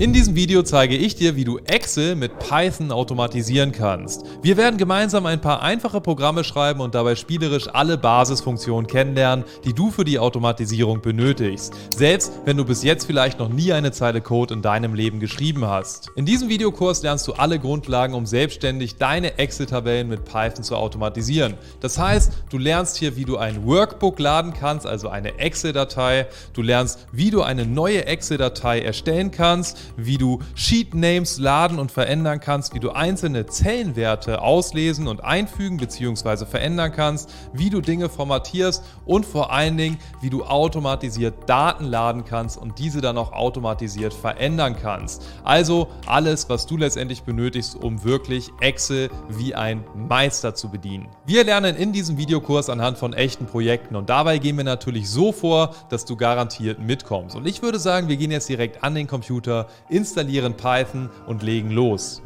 In diesem Video zeige ich dir, wie du Excel mit Python automatisieren kannst. Wir werden gemeinsam ein paar einfache Programme schreiben und dabei spielerisch alle Basisfunktionen kennenlernen, die du für die Automatisierung benötigst. Selbst wenn du bis jetzt vielleicht noch nie eine Zeile Code in deinem Leben geschrieben hast. In diesem Videokurs lernst du alle Grundlagen, um selbstständig deine Excel-Tabellen mit Python zu automatisieren. Das heißt, du lernst hier, wie du ein Workbook laden kannst, also eine Excel-Datei. Du lernst, wie du eine neue Excel-Datei erstellen kannst wie du Sheet Names laden und verändern kannst, wie du einzelne Zellenwerte auslesen und einfügen bzw. verändern kannst, wie du Dinge formatierst und vor allen Dingen, wie du automatisiert Daten laden kannst und diese dann auch automatisiert verändern kannst. Also alles, was du letztendlich benötigst, um wirklich Excel wie ein Meister zu bedienen. Wir lernen in diesem Videokurs anhand von echten Projekten und dabei gehen wir natürlich so vor, dass du garantiert mitkommst. Und ich würde sagen, wir gehen jetzt direkt an den Computer, installieren Python und legen los.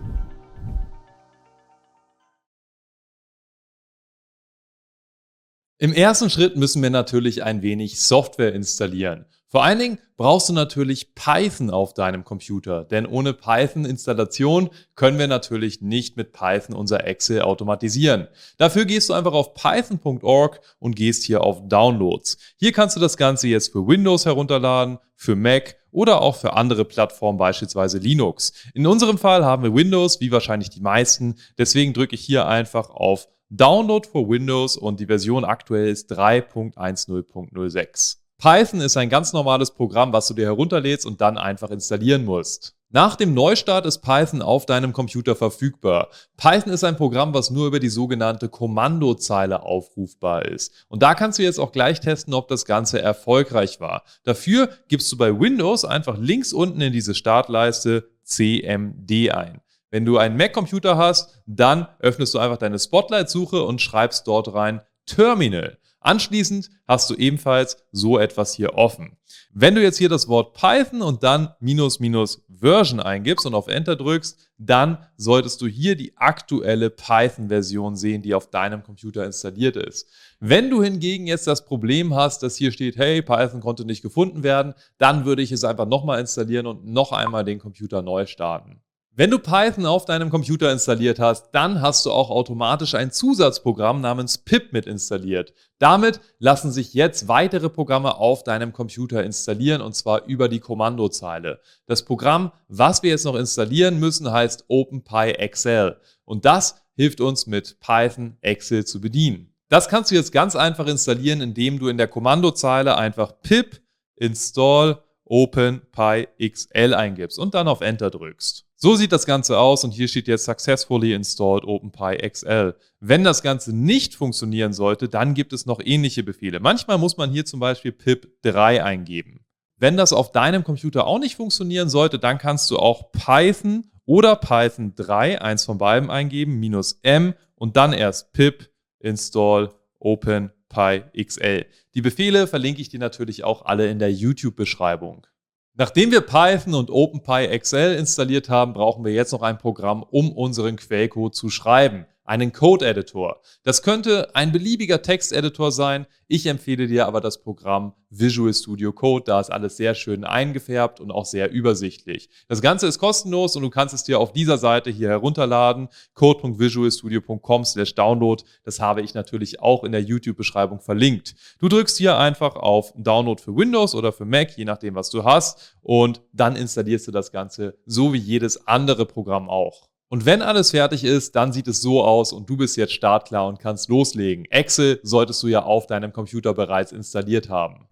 Im ersten Schritt müssen wir natürlich ein wenig Software installieren. Vor allen Dingen brauchst du natürlich Python auf deinem Computer, denn ohne Python-Installation können wir natürlich nicht mit Python unser Excel automatisieren. Dafür gehst du einfach auf python.org und gehst hier auf Downloads. Hier kannst du das Ganze jetzt für Windows herunterladen, für Mac oder auch für andere Plattformen, beispielsweise Linux. In unserem Fall haben wir Windows, wie wahrscheinlich die meisten. Deswegen drücke ich hier einfach auf Download for Windows und die Version aktuell ist 3.10.06. Python ist ein ganz normales Programm, was du dir herunterlädst und dann einfach installieren musst. Nach dem Neustart ist Python auf deinem Computer verfügbar. Python ist ein Programm, was nur über die sogenannte Kommandozeile aufrufbar ist. Und da kannst du jetzt auch gleich testen, ob das Ganze erfolgreich war. Dafür gibst du bei Windows einfach links unten in diese Startleiste CMD ein. Wenn du einen Mac-Computer hast, dann öffnest du einfach deine Spotlight-Suche und schreibst dort rein Terminal. Anschließend hast du ebenfalls so etwas hier offen. Wenn du jetzt hier das Wort Python und dann minus minus Version eingibst und auf Enter drückst, dann solltest du hier die aktuelle Python-Version sehen, die auf deinem Computer installiert ist. Wenn du hingegen jetzt das Problem hast, dass hier steht, hey, Python konnte nicht gefunden werden, dann würde ich es einfach nochmal installieren und noch einmal den Computer neu starten. Wenn du Python auf deinem Computer installiert hast, dann hast du auch automatisch ein Zusatzprogramm namens pip mit installiert. Damit lassen sich jetzt weitere Programme auf deinem Computer installieren und zwar über die Kommandozeile. Das Programm, was wir jetzt noch installieren müssen, heißt OpenPyXL und das hilft uns mit Python Excel zu bedienen. Das kannst du jetzt ganz einfach installieren, indem du in der Kommandozeile einfach pip install OpenPyXL eingibst und dann auf Enter drückst. So sieht das Ganze aus und hier steht jetzt Successfully Installed OpenPyXL. Wenn das Ganze nicht funktionieren sollte, dann gibt es noch ähnliche Befehle. Manchmal muss man hier zum Beispiel pip3 eingeben. Wenn das auf deinem Computer auch nicht funktionieren sollte, dann kannst du auch Python oder Python 3, eins von beiden eingeben, minus m und dann erst pip install OpenPyXL. Die Befehle verlinke ich dir natürlich auch alle in der YouTube-Beschreibung. Nachdem wir Python und OpenPyXL installiert haben, brauchen wir jetzt noch ein Programm, um unseren Quellcode zu schreiben einen Code-Editor. Das könnte ein beliebiger Text-Editor sein. Ich empfehle dir aber das Programm Visual Studio Code. Da ist alles sehr schön eingefärbt und auch sehr übersichtlich. Das Ganze ist kostenlos und du kannst es dir auf dieser Seite hier herunterladen. code.visualstudio.com slash download. Das habe ich natürlich auch in der YouTube-Beschreibung verlinkt. Du drückst hier einfach auf Download für Windows oder für Mac, je nachdem, was du hast. Und dann installierst du das Ganze so wie jedes andere Programm auch. Und wenn alles fertig ist, dann sieht es so aus und du bist jetzt startklar und kannst loslegen. Excel solltest du ja auf deinem Computer bereits installiert haben.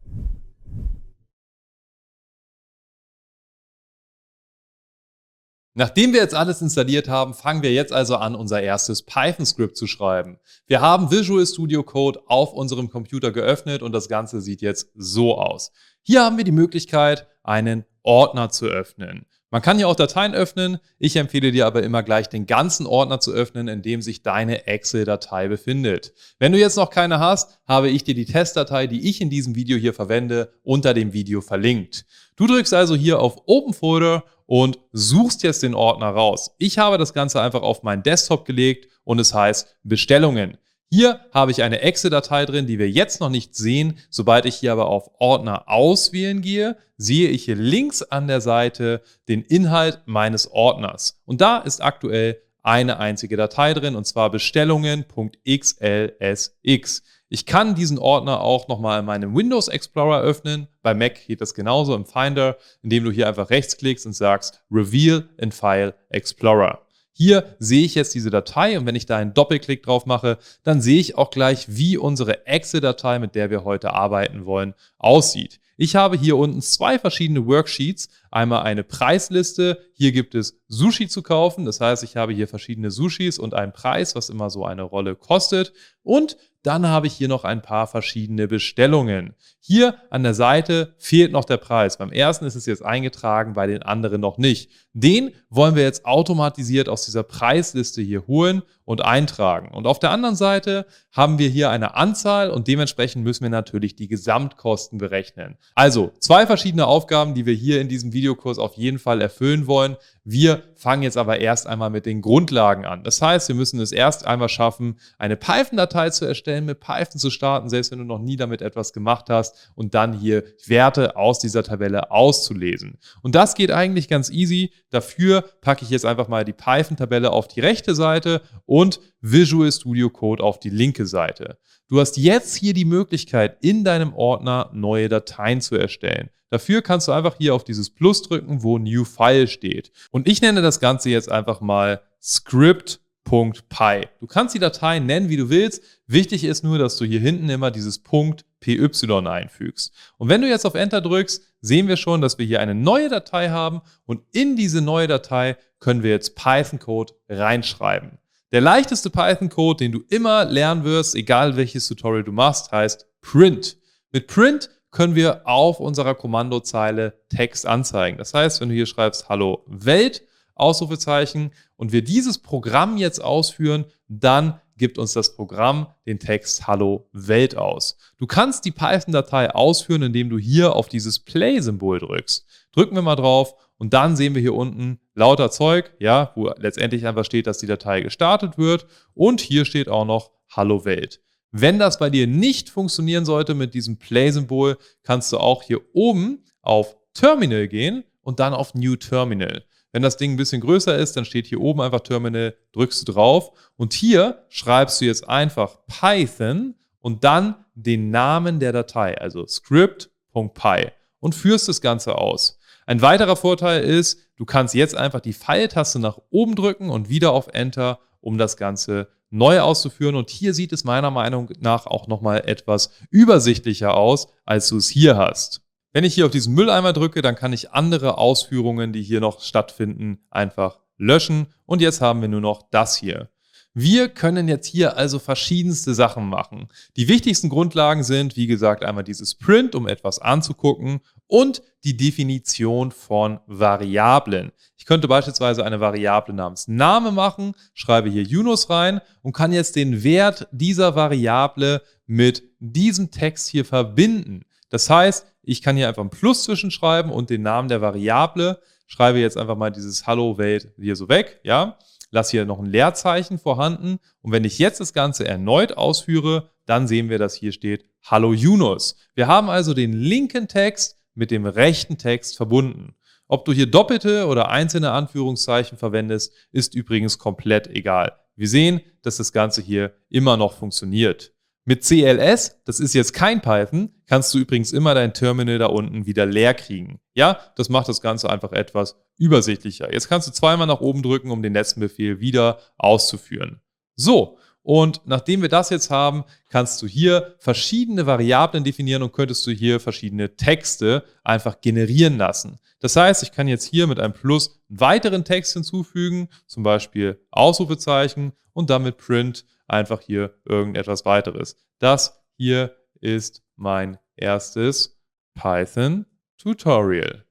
Nachdem wir jetzt alles installiert haben, fangen wir jetzt also an, unser erstes Python-Skript zu schreiben. Wir haben Visual Studio Code auf unserem Computer geöffnet und das Ganze sieht jetzt so aus. Hier haben wir die Möglichkeit, einen Ordner zu öffnen. Man kann hier auch Dateien öffnen. Ich empfehle dir aber immer gleich den ganzen Ordner zu öffnen, in dem sich deine Excel-Datei befindet. Wenn du jetzt noch keine hast, habe ich dir die Testdatei, die ich in diesem Video hier verwende, unter dem Video verlinkt. Du drückst also hier auf Open Folder und suchst jetzt den Ordner raus. Ich habe das Ganze einfach auf meinen Desktop gelegt und es heißt Bestellungen. Hier habe ich eine Excel-Datei drin, die wir jetzt noch nicht sehen. Sobald ich hier aber auf Ordner auswählen gehe, sehe ich hier links an der Seite den Inhalt meines Ordners. Und da ist aktuell eine einzige Datei drin, und zwar bestellungen.xlsx. Ich kann diesen Ordner auch nochmal in meinem Windows Explorer öffnen. Bei Mac geht das genauso im Finder, indem du hier einfach rechtsklickst und sagst Reveal in File Explorer. Hier sehe ich jetzt diese Datei und wenn ich da einen Doppelklick drauf mache, dann sehe ich auch gleich, wie unsere Excel-Datei, mit der wir heute arbeiten wollen, aussieht. Ich habe hier unten zwei verschiedene Worksheets. Einmal eine Preisliste. Hier gibt es Sushi zu kaufen. Das heißt, ich habe hier verschiedene Sushis und einen Preis, was immer so eine Rolle kostet. Und dann habe ich hier noch ein paar verschiedene Bestellungen. Hier an der Seite fehlt noch der Preis. Beim ersten ist es jetzt eingetragen, bei den anderen noch nicht. Den wollen wir jetzt automatisiert aus dieser Preisliste hier holen und eintragen. Und auf der anderen Seite haben wir hier eine Anzahl und dementsprechend müssen wir natürlich die Gesamtkosten berechnen. Also zwei verschiedene Aufgaben, die wir hier in diesem Videokurs auf jeden Fall erfüllen wollen. Wir fangen jetzt aber erst einmal mit den Grundlagen an. Das heißt, wir müssen es erst einmal schaffen, eine Python-Datei zu erstellen, mit Python zu starten, selbst wenn du noch nie damit etwas gemacht hast und dann hier Werte aus dieser Tabelle auszulesen. Und das geht eigentlich ganz easy. Dafür packe ich jetzt einfach mal die Python-Tabelle auf die rechte Seite und Visual Studio Code auf die linke Seite. Du hast jetzt hier die Möglichkeit, in deinem Ordner neue Dateien zu erstellen. Dafür kannst du einfach hier auf dieses Plus drücken, wo New File steht. Und ich nenne das Ganze jetzt einfach mal script.py. Du kannst die Datei nennen, wie du willst. Wichtig ist nur, dass du hier hinten immer dieses Punkt .py einfügst. Und wenn du jetzt auf Enter drückst, sehen wir schon, dass wir hier eine neue Datei haben und in diese neue Datei können wir jetzt Python-Code reinschreiben. Der leichteste Python-Code, den du immer lernen wirst, egal welches Tutorial du machst, heißt print. Mit print können wir auf unserer Kommandozeile Text anzeigen. Das heißt, wenn du hier schreibst Hallo Welt, Ausrufezeichen, und wir dieses Programm jetzt ausführen, dann gibt uns das Programm den Text Hallo Welt aus. Du kannst die Python-Datei ausführen, indem du hier auf dieses Play-Symbol drückst. Drücken wir mal drauf und dann sehen wir hier unten lauter Zeug, ja, wo letztendlich einfach steht, dass die Datei gestartet wird. Und hier steht auch noch Hallo Welt. Wenn das bei dir nicht funktionieren sollte mit diesem Play-Symbol, kannst du auch hier oben auf Terminal gehen und dann auf New Terminal. Wenn das Ding ein bisschen größer ist, dann steht hier oben einfach Terminal, drückst du drauf und hier schreibst du jetzt einfach Python und dann den Namen der Datei, also script.py und führst das Ganze aus. Ein weiterer Vorteil ist, du kannst jetzt einfach die Pfeiltaste nach oben drücken und wieder auf Enter, um das Ganze neu auszuführen. Und hier sieht es meiner Meinung nach auch nochmal etwas übersichtlicher aus, als du es hier hast. Wenn ich hier auf diesen Mülleimer drücke, dann kann ich andere Ausführungen, die hier noch stattfinden, einfach löschen. Und jetzt haben wir nur noch das hier. Wir können jetzt hier also verschiedenste Sachen machen. Die wichtigsten Grundlagen sind, wie gesagt, einmal dieses Print, um etwas anzugucken und die Definition von Variablen. Ich könnte beispielsweise eine Variable namens Name machen, schreibe hier Yunus rein und kann jetzt den Wert dieser Variable mit diesem Text hier verbinden. Das heißt, ich kann hier einfach ein Plus zwischenschreiben und den Namen der Variable, schreibe jetzt einfach mal dieses Hallo Welt hier so weg, ja lasse hier noch ein Leerzeichen vorhanden und wenn ich jetzt das Ganze erneut ausführe, dann sehen wir, dass hier steht Hallo Yunus. Wir haben also den linken Text mit dem rechten Text verbunden. Ob du hier doppelte oder einzelne Anführungszeichen verwendest, ist übrigens komplett egal. Wir sehen, dass das Ganze hier immer noch funktioniert. Mit CLS, das ist jetzt kein Python, kannst du übrigens immer dein Terminal da unten wieder leer kriegen. Ja, das macht das Ganze einfach etwas übersichtlicher. Jetzt kannst du zweimal nach oben drücken, um den letzten Befehl wieder auszuführen. So, und nachdem wir das jetzt haben, kannst du hier verschiedene Variablen definieren und könntest du hier verschiedene Texte einfach generieren lassen. Das heißt, ich kann jetzt hier mit einem Plus einen weiteren Text hinzufügen, zum Beispiel Ausrufezeichen und damit Print einfach hier irgendetwas weiteres. Das hier ist mein erstes Python Tutorial.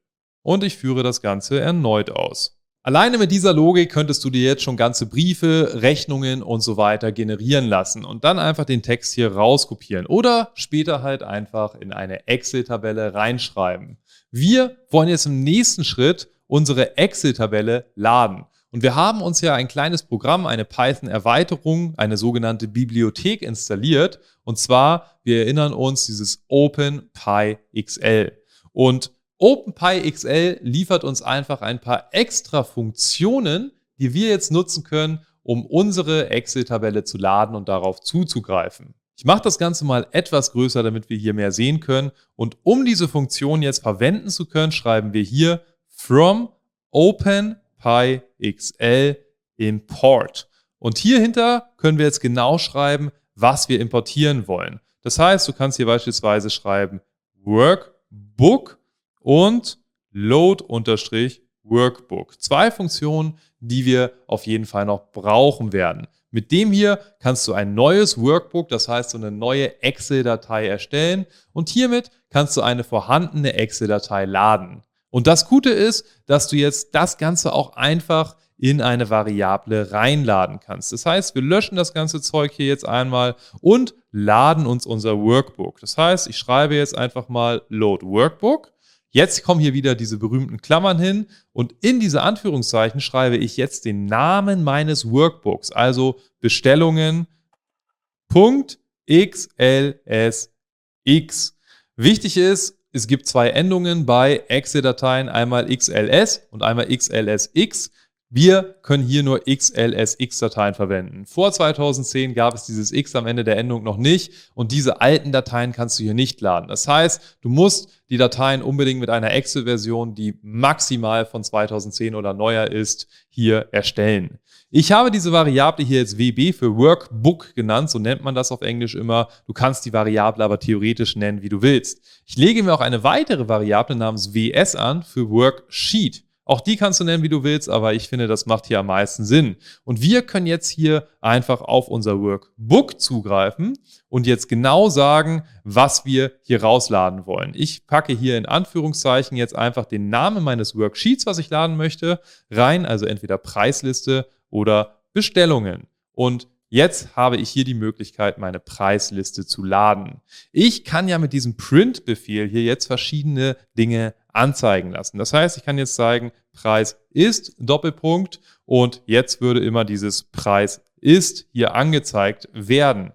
Und ich führe das Ganze erneut aus. Alleine mit dieser Logik könntest du dir jetzt schon ganze Briefe, Rechnungen und so weiter generieren lassen und dann einfach den Text hier rauskopieren oder später halt einfach in eine Excel-Tabelle reinschreiben. Wir wollen jetzt im nächsten Schritt unsere Excel-Tabelle laden. Und wir haben uns ja ein kleines Programm, eine Python-Erweiterung, eine sogenannte Bibliothek installiert. Und zwar, wir erinnern uns, dieses OpenPyXL. Und OpenPyXL liefert uns einfach ein paar extra Funktionen, die wir jetzt nutzen können, um unsere Excel-Tabelle zu laden und darauf zuzugreifen. Ich mache das Ganze mal etwas größer, damit wir hier mehr sehen können. Und um diese Funktion jetzt verwenden zu können, schreiben wir hier from OpenPyXL import. Und hierhinter können wir jetzt genau schreiben, was wir importieren wollen. Das heißt, du kannst hier beispielsweise schreiben Workbook und Load-Workbook. Zwei Funktionen, die wir auf jeden Fall noch brauchen werden. Mit dem hier kannst du ein neues Workbook, das heißt so eine neue Excel-Datei erstellen und hiermit kannst du eine vorhandene Excel-Datei laden. Und das Gute ist, dass du jetzt das Ganze auch einfach in eine Variable reinladen kannst. Das heißt, wir löschen das ganze Zeug hier jetzt einmal und laden uns unser Workbook. Das heißt, ich schreibe jetzt einfach mal Load Workbook Jetzt kommen hier wieder diese berühmten Klammern hin und in diese Anführungszeichen schreibe ich jetzt den Namen meines Workbooks, also Bestellungen .xlsx. Wichtig ist, es gibt zwei Endungen bei Excel-Dateien, einmal XLS und einmal XLSX. Wir können hier nur XLSX-Dateien verwenden. Vor 2010 gab es dieses X am Ende der Endung noch nicht und diese alten Dateien kannst du hier nicht laden. Das heißt, du musst die Dateien unbedingt mit einer Excel-Version, die maximal von 2010 oder neuer ist, hier erstellen. Ich habe diese Variable hier jetzt WB für Workbook genannt, so nennt man das auf Englisch immer. Du kannst die Variable aber theoretisch nennen, wie du willst. Ich lege mir auch eine weitere Variable namens WS an für Worksheet. Auch die kannst du nennen, wie du willst, aber ich finde, das macht hier am meisten Sinn. Und wir können jetzt hier einfach auf unser Workbook zugreifen und jetzt genau sagen, was wir hier rausladen wollen. Ich packe hier in Anführungszeichen jetzt einfach den Namen meines Worksheets, was ich laden möchte, rein, also entweder Preisliste oder Bestellungen. Und Jetzt habe ich hier die Möglichkeit, meine Preisliste zu laden. Ich kann ja mit diesem Print-Befehl hier jetzt verschiedene Dinge anzeigen lassen. Das heißt, ich kann jetzt zeigen, Preis ist Doppelpunkt und jetzt würde immer dieses Preis ist hier angezeigt werden.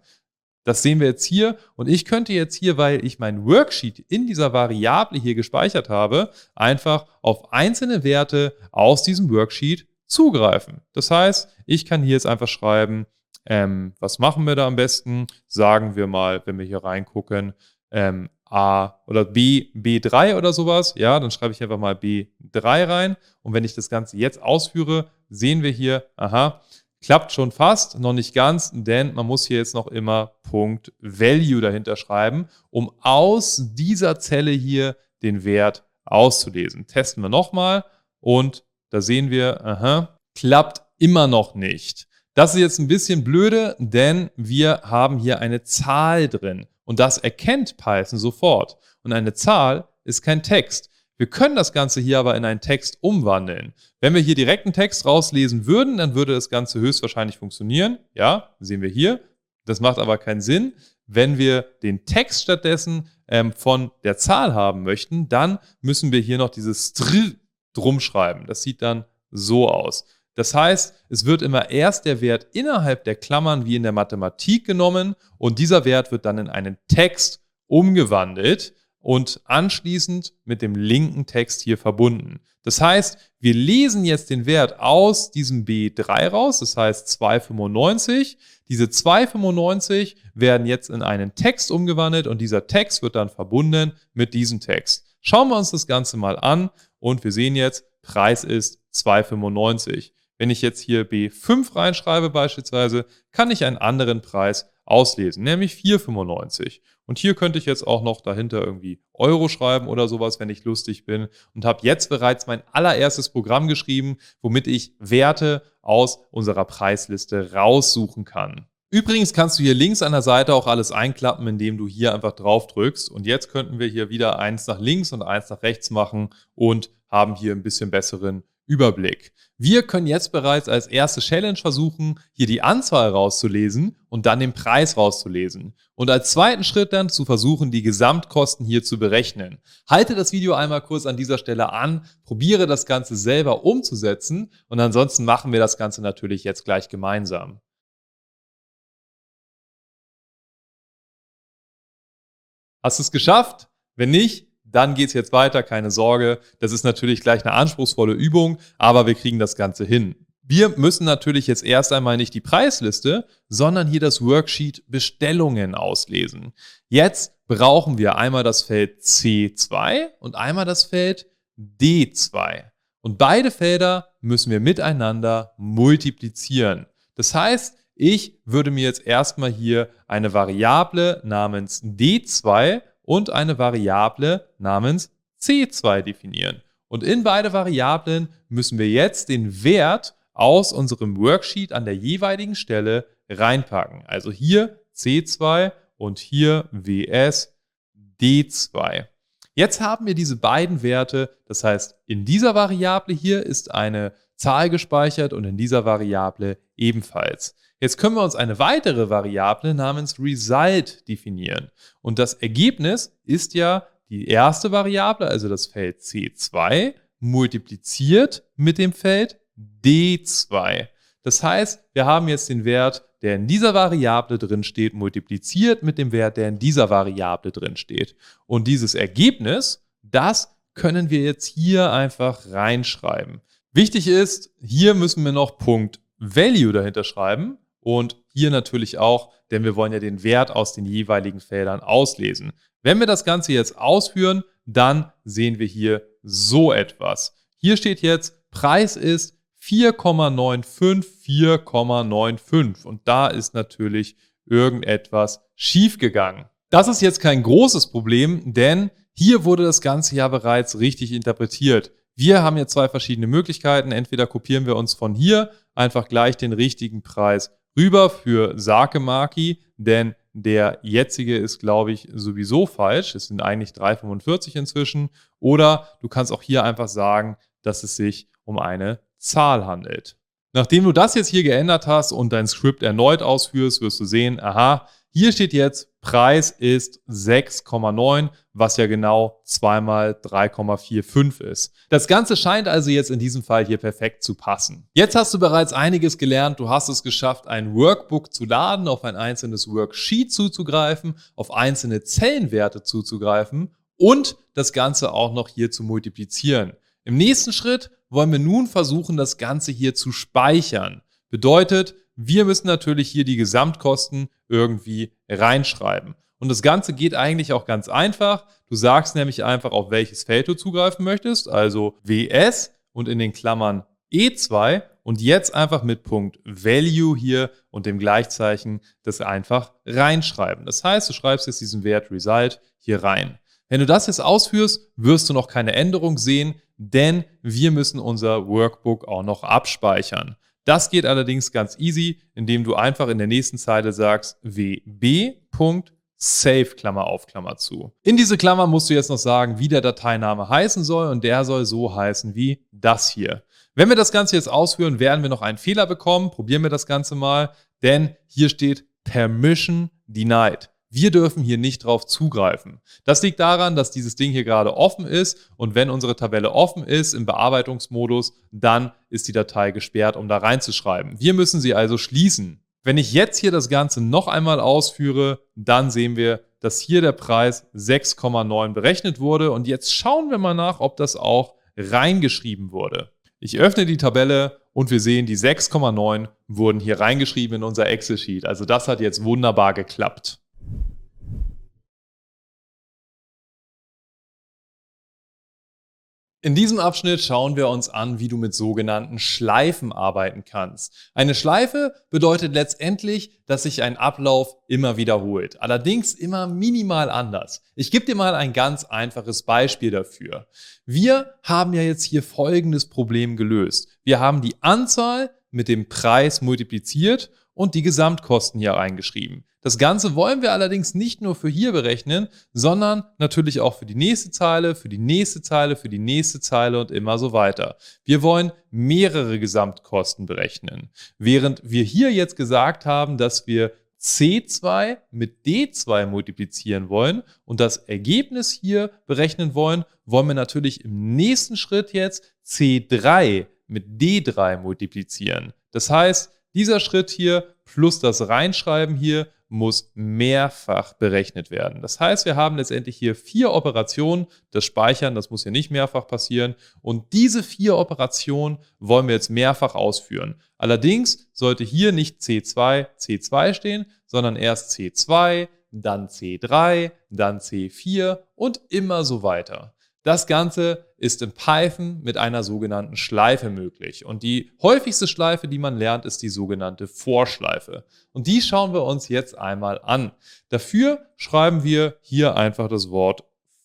Das sehen wir jetzt hier und ich könnte jetzt hier, weil ich mein Worksheet in dieser Variable hier gespeichert habe, einfach auf einzelne Werte aus diesem Worksheet zugreifen. Das heißt, ich kann hier jetzt einfach schreiben, ähm, was machen wir da am besten? Sagen wir mal, wenn wir hier reingucken, ähm, A oder B, B3 oder sowas, ja, dann schreibe ich einfach mal B3 rein. Und wenn ich das Ganze jetzt ausführe, sehen wir hier, aha, klappt schon fast, noch nicht ganz, denn man muss hier jetzt noch immer Punkt Value dahinter schreiben, um aus dieser Zelle hier den Wert auszulesen. Testen wir nochmal und da sehen wir, aha, klappt immer noch nicht. Das ist jetzt ein bisschen blöde, denn wir haben hier eine Zahl drin. Und das erkennt Python sofort. Und eine Zahl ist kein Text. Wir können das Ganze hier aber in einen Text umwandeln. Wenn wir hier direkt einen Text rauslesen würden, dann würde das Ganze höchstwahrscheinlich funktionieren. Ja, sehen wir hier. Das macht aber keinen Sinn. Wenn wir den Text stattdessen ähm, von der Zahl haben möchten, dann müssen wir hier noch dieses Str drum schreiben. Das sieht dann so aus. Das heißt, es wird immer erst der Wert innerhalb der Klammern wie in der Mathematik genommen und dieser Wert wird dann in einen Text umgewandelt und anschließend mit dem linken Text hier verbunden. Das heißt, wir lesen jetzt den Wert aus diesem B3 raus, das heißt 295. Diese 295 werden jetzt in einen Text umgewandelt und dieser Text wird dann verbunden mit diesem Text. Schauen wir uns das Ganze mal an und wir sehen jetzt, Preis ist 295. Wenn ich jetzt hier B5 reinschreibe beispielsweise, kann ich einen anderen Preis auslesen, nämlich 4,95. Und hier könnte ich jetzt auch noch dahinter irgendwie Euro schreiben oder sowas, wenn ich lustig bin. Und habe jetzt bereits mein allererstes Programm geschrieben, womit ich Werte aus unserer Preisliste raussuchen kann. Übrigens kannst du hier links an der Seite auch alles einklappen, indem du hier einfach drauf drückst. Und jetzt könnten wir hier wieder eins nach links und eins nach rechts machen und haben hier ein bisschen besseren Überblick. Wir können jetzt bereits als erste Challenge versuchen, hier die Anzahl rauszulesen und dann den Preis rauszulesen. Und als zweiten Schritt dann zu versuchen, die Gesamtkosten hier zu berechnen. Halte das Video einmal kurz an dieser Stelle an, probiere das Ganze selber umzusetzen und ansonsten machen wir das Ganze natürlich jetzt gleich gemeinsam. Hast du es geschafft? Wenn nicht, dann geht's jetzt weiter, keine Sorge. Das ist natürlich gleich eine anspruchsvolle Übung, aber wir kriegen das Ganze hin. Wir müssen natürlich jetzt erst einmal nicht die Preisliste, sondern hier das Worksheet Bestellungen auslesen. Jetzt brauchen wir einmal das Feld C2 und einmal das Feld D2. Und beide Felder müssen wir miteinander multiplizieren. Das heißt, ich würde mir jetzt erstmal hier eine Variable namens D2 und eine Variable namens C2 definieren. Und in beide Variablen müssen wir jetzt den Wert aus unserem Worksheet an der jeweiligen Stelle reinpacken. Also hier C2 und hier WS D2. Jetzt haben wir diese beiden Werte, das heißt, in dieser Variable hier ist eine Zahl gespeichert und in dieser Variable ebenfalls. Jetzt können wir uns eine weitere Variable namens Result definieren. Und das Ergebnis ist ja die erste Variable, also das Feld C2, multipliziert mit dem Feld D2. Das heißt, wir haben jetzt den Wert, der in dieser Variable drin steht, multipliziert mit dem Wert, der in dieser Variable drin steht. Und dieses Ergebnis, das können wir jetzt hier einfach reinschreiben. Wichtig ist, hier müssen wir noch Punkt Value dahinter schreiben und hier natürlich auch, denn wir wollen ja den Wert aus den jeweiligen Feldern auslesen. Wenn wir das Ganze jetzt ausführen, dann sehen wir hier so etwas. Hier steht jetzt, Preis ist 4,95, 4,95 und da ist natürlich irgendetwas schiefgegangen. Das ist jetzt kein großes Problem, denn hier wurde das Ganze ja bereits richtig interpretiert. Wir haben hier zwei verschiedene Möglichkeiten. Entweder kopieren wir uns von hier einfach gleich den richtigen Preis rüber für Sakemaki, denn der jetzige ist, glaube ich, sowieso falsch. Es sind eigentlich 3,45 inzwischen. Oder du kannst auch hier einfach sagen, dass es sich um eine Zahl handelt. Nachdem du das jetzt hier geändert hast und dein Skript erneut ausführst, wirst du sehen, aha, hier steht jetzt, Preis ist 6,9, was ja genau zweimal 3,45 ist. Das Ganze scheint also jetzt in diesem Fall hier perfekt zu passen. Jetzt hast du bereits einiges gelernt. Du hast es geschafft, ein Workbook zu laden, auf ein einzelnes Worksheet zuzugreifen, auf einzelne Zellenwerte zuzugreifen und das Ganze auch noch hier zu multiplizieren. Im nächsten Schritt wollen wir nun versuchen, das Ganze hier zu speichern. Bedeutet, wir müssen natürlich hier die Gesamtkosten irgendwie reinschreiben. Und das Ganze geht eigentlich auch ganz einfach. Du sagst nämlich einfach, auf welches Feld du zugreifen möchtest, also WS und in den Klammern E2 und jetzt einfach mit Punkt Value hier und dem Gleichzeichen das einfach reinschreiben. Das heißt, du schreibst jetzt diesen Wert Result hier rein. Wenn du das jetzt ausführst, wirst du noch keine Änderung sehen, denn wir müssen unser Workbook auch noch abspeichern. Das geht allerdings ganz easy, indem du einfach in der nächsten Zeile sagst wb.save Klammer auf Klammer zu. In diese Klammer musst du jetzt noch sagen, wie der Dateiname heißen soll und der soll so heißen wie das hier. Wenn wir das Ganze jetzt ausführen, werden wir noch einen Fehler bekommen. Probieren wir das Ganze mal, denn hier steht Permission denied. Wir dürfen hier nicht drauf zugreifen. Das liegt daran, dass dieses Ding hier gerade offen ist und wenn unsere Tabelle offen ist im Bearbeitungsmodus, dann ist die Datei gesperrt, um da reinzuschreiben. Wir müssen sie also schließen. Wenn ich jetzt hier das Ganze noch einmal ausführe, dann sehen wir, dass hier der Preis 6,9 berechnet wurde und jetzt schauen wir mal nach, ob das auch reingeschrieben wurde. Ich öffne die Tabelle und wir sehen, die 6,9 wurden hier reingeschrieben in unser Excel-Sheet. Also das hat jetzt wunderbar geklappt. In diesem Abschnitt schauen wir uns an, wie du mit sogenannten Schleifen arbeiten kannst. Eine Schleife bedeutet letztendlich, dass sich ein Ablauf immer wiederholt, allerdings immer minimal anders. Ich gebe dir mal ein ganz einfaches Beispiel dafür. Wir haben ja jetzt hier folgendes Problem gelöst. Wir haben die Anzahl mit dem Preis multipliziert und die Gesamtkosten hier eingeschrieben. Das Ganze wollen wir allerdings nicht nur für hier berechnen, sondern natürlich auch für die nächste Zeile, für die nächste Zeile, für die nächste Zeile und immer so weiter. Wir wollen mehrere Gesamtkosten berechnen. Während wir hier jetzt gesagt haben, dass wir C2 mit D2 multiplizieren wollen und das Ergebnis hier berechnen wollen, wollen wir natürlich im nächsten Schritt jetzt C3 mit D3 multiplizieren. Das heißt, dieser Schritt hier plus das Reinschreiben hier muss mehrfach berechnet werden. Das heißt, wir haben letztendlich hier vier Operationen. Das Speichern, das muss hier nicht mehrfach passieren. Und diese vier Operationen wollen wir jetzt mehrfach ausführen. Allerdings sollte hier nicht C2, C2 stehen, sondern erst C2, dann C3, dann C4 und immer so weiter. Das Ganze ist in Python mit einer sogenannten Schleife möglich. Und die häufigste Schleife, die man lernt, ist die sogenannte Vorschleife. Und die schauen wir uns jetzt einmal an. Dafür schreiben wir hier einfach das Wort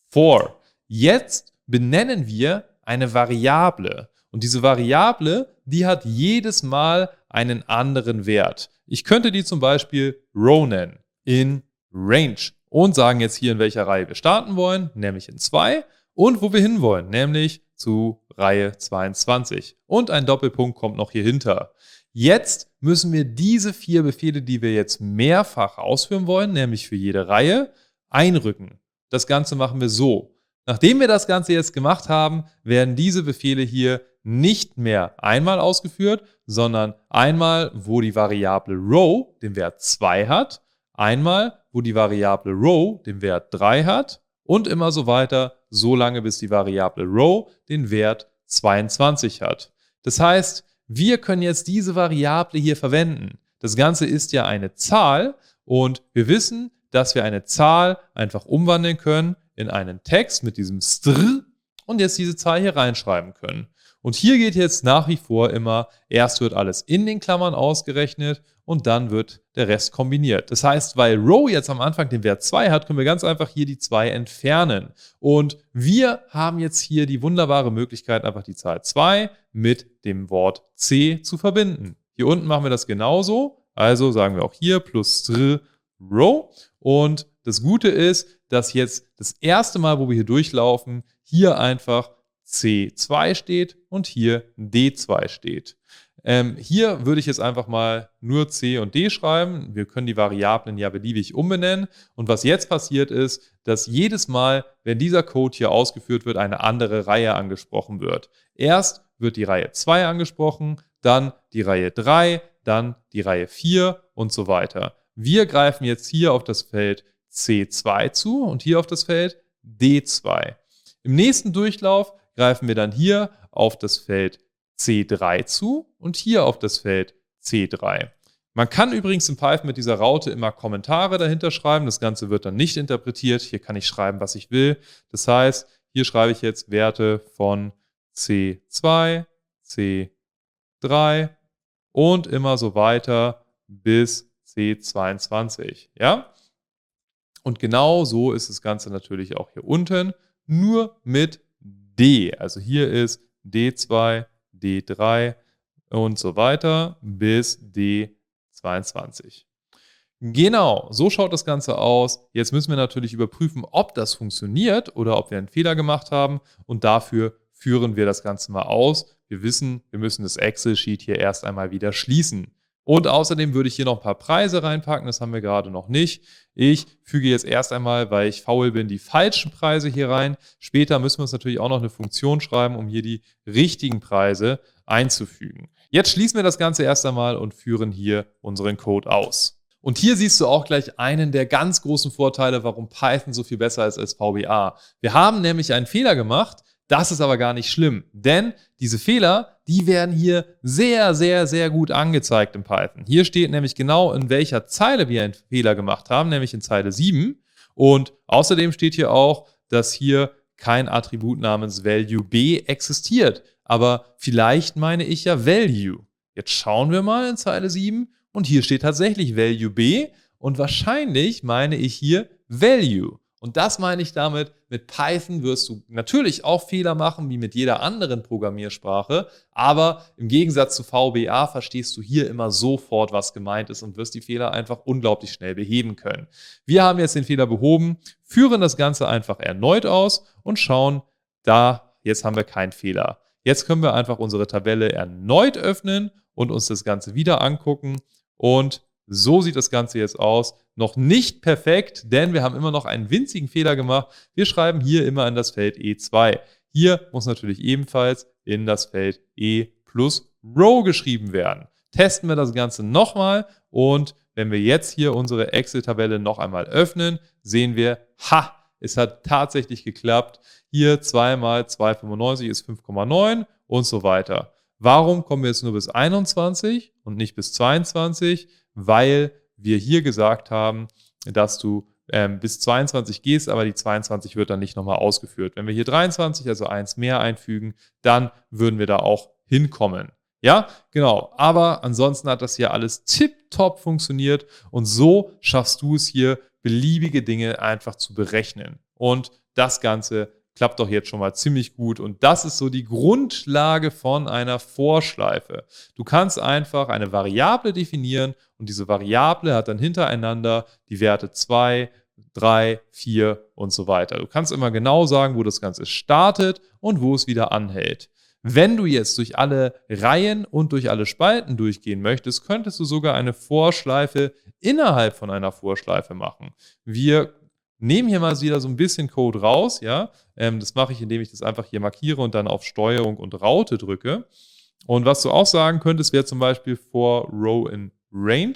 for. Jetzt benennen wir eine Variable. Und diese Variable, die hat jedes Mal einen anderen Wert. Ich könnte die zum Beispiel row nennen in range und sagen jetzt hier, in welcher Reihe wir starten wollen, nämlich in 2 und wo wir hinwollen, nämlich zu Reihe 22. Und ein Doppelpunkt kommt noch hier hinter. Jetzt müssen wir diese vier Befehle, die wir jetzt mehrfach ausführen wollen, nämlich für jede Reihe, einrücken. Das Ganze machen wir so. Nachdem wir das Ganze jetzt gemacht haben, werden diese Befehle hier nicht mehr einmal ausgeführt, sondern einmal, wo die Variable row den Wert 2 hat, einmal, wo die Variable row den Wert 3 hat und immer so weiter, so lange bis die Variable row den Wert 22 hat. Das heißt, wir können jetzt diese Variable hier verwenden. Das Ganze ist ja eine Zahl und wir wissen, dass wir eine Zahl einfach umwandeln können in einen Text mit diesem str und jetzt diese Zahl hier reinschreiben können. Und hier geht jetzt nach wie vor immer, erst wird alles in den Klammern ausgerechnet und dann wird der Rest kombiniert. Das heißt, weil Row jetzt am Anfang den Wert 2 hat, können wir ganz einfach hier die 2 entfernen. Und wir haben jetzt hier die wunderbare Möglichkeit, einfach die Zahl 2 mit dem Wort C zu verbinden. Hier unten machen wir das genauso. Also sagen wir auch hier plus Row. Und das Gute ist, dass jetzt das erste Mal, wo wir hier durchlaufen, hier einfach C2 steht und hier D2 steht. Ähm, hier würde ich jetzt einfach mal nur C und D schreiben. Wir können die Variablen ja beliebig umbenennen. Und was jetzt passiert ist, dass jedes Mal, wenn dieser Code hier ausgeführt wird, eine andere Reihe angesprochen wird. Erst wird die Reihe 2 angesprochen, dann die Reihe 3, dann die Reihe 4 und so weiter. Wir greifen jetzt hier auf das Feld C2 zu und hier auf das Feld D2. Im nächsten Durchlauf greifen wir dann hier auf das Feld C3 zu und hier auf das Feld C3. Man kann übrigens in Python mit dieser Raute immer Kommentare dahinter schreiben. Das Ganze wird dann nicht interpretiert. Hier kann ich schreiben, was ich will. Das heißt, hier schreibe ich jetzt Werte von C2, C3 und immer so weiter bis C22. Ja? Und genau so ist das Ganze natürlich auch hier unten, nur mit Also hier ist D2, D3 und so weiter bis D22. Genau, so schaut das Ganze aus. Jetzt müssen wir natürlich überprüfen, ob das funktioniert oder ob wir einen Fehler gemacht haben. Und dafür führen wir das Ganze mal aus. Wir wissen, wir müssen das Excel-Sheet hier erst einmal wieder schließen. Und außerdem würde ich hier noch ein paar Preise reinpacken, das haben wir gerade noch nicht. Ich füge jetzt erst einmal, weil ich faul bin, die falschen Preise hier rein. Später müssen wir uns natürlich auch noch eine Funktion schreiben, um hier die richtigen Preise einzufügen. Jetzt schließen wir das Ganze erst einmal und führen hier unseren Code aus. Und hier siehst du auch gleich einen der ganz großen Vorteile, warum Python so viel besser ist als VBA. Wir haben nämlich einen Fehler gemacht, das ist aber gar nicht schlimm, denn diese Fehler, die werden hier sehr, sehr, sehr gut angezeigt in Python. Hier steht nämlich genau, in welcher Zeile wir einen Fehler gemacht haben, nämlich in Zeile 7. Und außerdem steht hier auch, dass hier kein Attribut namens Value B existiert. Aber vielleicht meine ich ja Value. Jetzt schauen wir mal in Zeile 7 und hier steht tatsächlich Value B und wahrscheinlich meine ich hier Value. Und das meine ich damit, mit Python wirst du natürlich auch Fehler machen, wie mit jeder anderen Programmiersprache, aber im Gegensatz zu VBA verstehst du hier immer sofort, was gemeint ist und wirst die Fehler einfach unglaublich schnell beheben können. Wir haben jetzt den Fehler behoben, führen das Ganze einfach erneut aus und schauen, da, jetzt haben wir keinen Fehler. Jetzt können wir einfach unsere Tabelle erneut öffnen und uns das Ganze wieder angucken und so sieht das Ganze jetzt aus. Noch nicht perfekt, denn wir haben immer noch einen winzigen Fehler gemacht. Wir schreiben hier immer in das Feld E2. Hier muss natürlich ebenfalls in das Feld E plus Row geschrieben werden. Testen wir das Ganze nochmal und wenn wir jetzt hier unsere Excel-Tabelle noch einmal öffnen, sehen wir, ha, es hat tatsächlich geklappt. Hier 2 mal 2,95 ist 5,9 und so weiter. Warum kommen wir jetzt nur bis 21 und nicht bis 22? Weil wir hier gesagt haben, dass du ähm, bis 22 gehst, aber die 22 wird dann nicht nochmal ausgeführt. Wenn wir hier 23, also eins mehr einfügen, dann würden wir da auch hinkommen. Ja, genau. Aber ansonsten hat das hier alles tipptopp funktioniert und so schaffst du es hier, beliebige Dinge einfach zu berechnen. Und das Ganze klappt doch jetzt schon mal ziemlich gut. Und das ist so die Grundlage von einer Vorschleife. Du kannst einfach eine Variable definieren und diese Variable hat dann hintereinander die Werte 2, 3, 4 und so weiter. Du kannst immer genau sagen, wo das Ganze startet und wo es wieder anhält. Wenn du jetzt durch alle Reihen und durch alle Spalten durchgehen möchtest, könntest du sogar eine Vorschleife innerhalb von einer Vorschleife machen. Wir nehme hier mal wieder so ein bisschen Code raus, ja. Ähm, das mache ich, indem ich das einfach hier markiere und dann auf Steuerung und Raute drücke. Und was du auch sagen könntest, wäre zum Beispiel for Row in Range.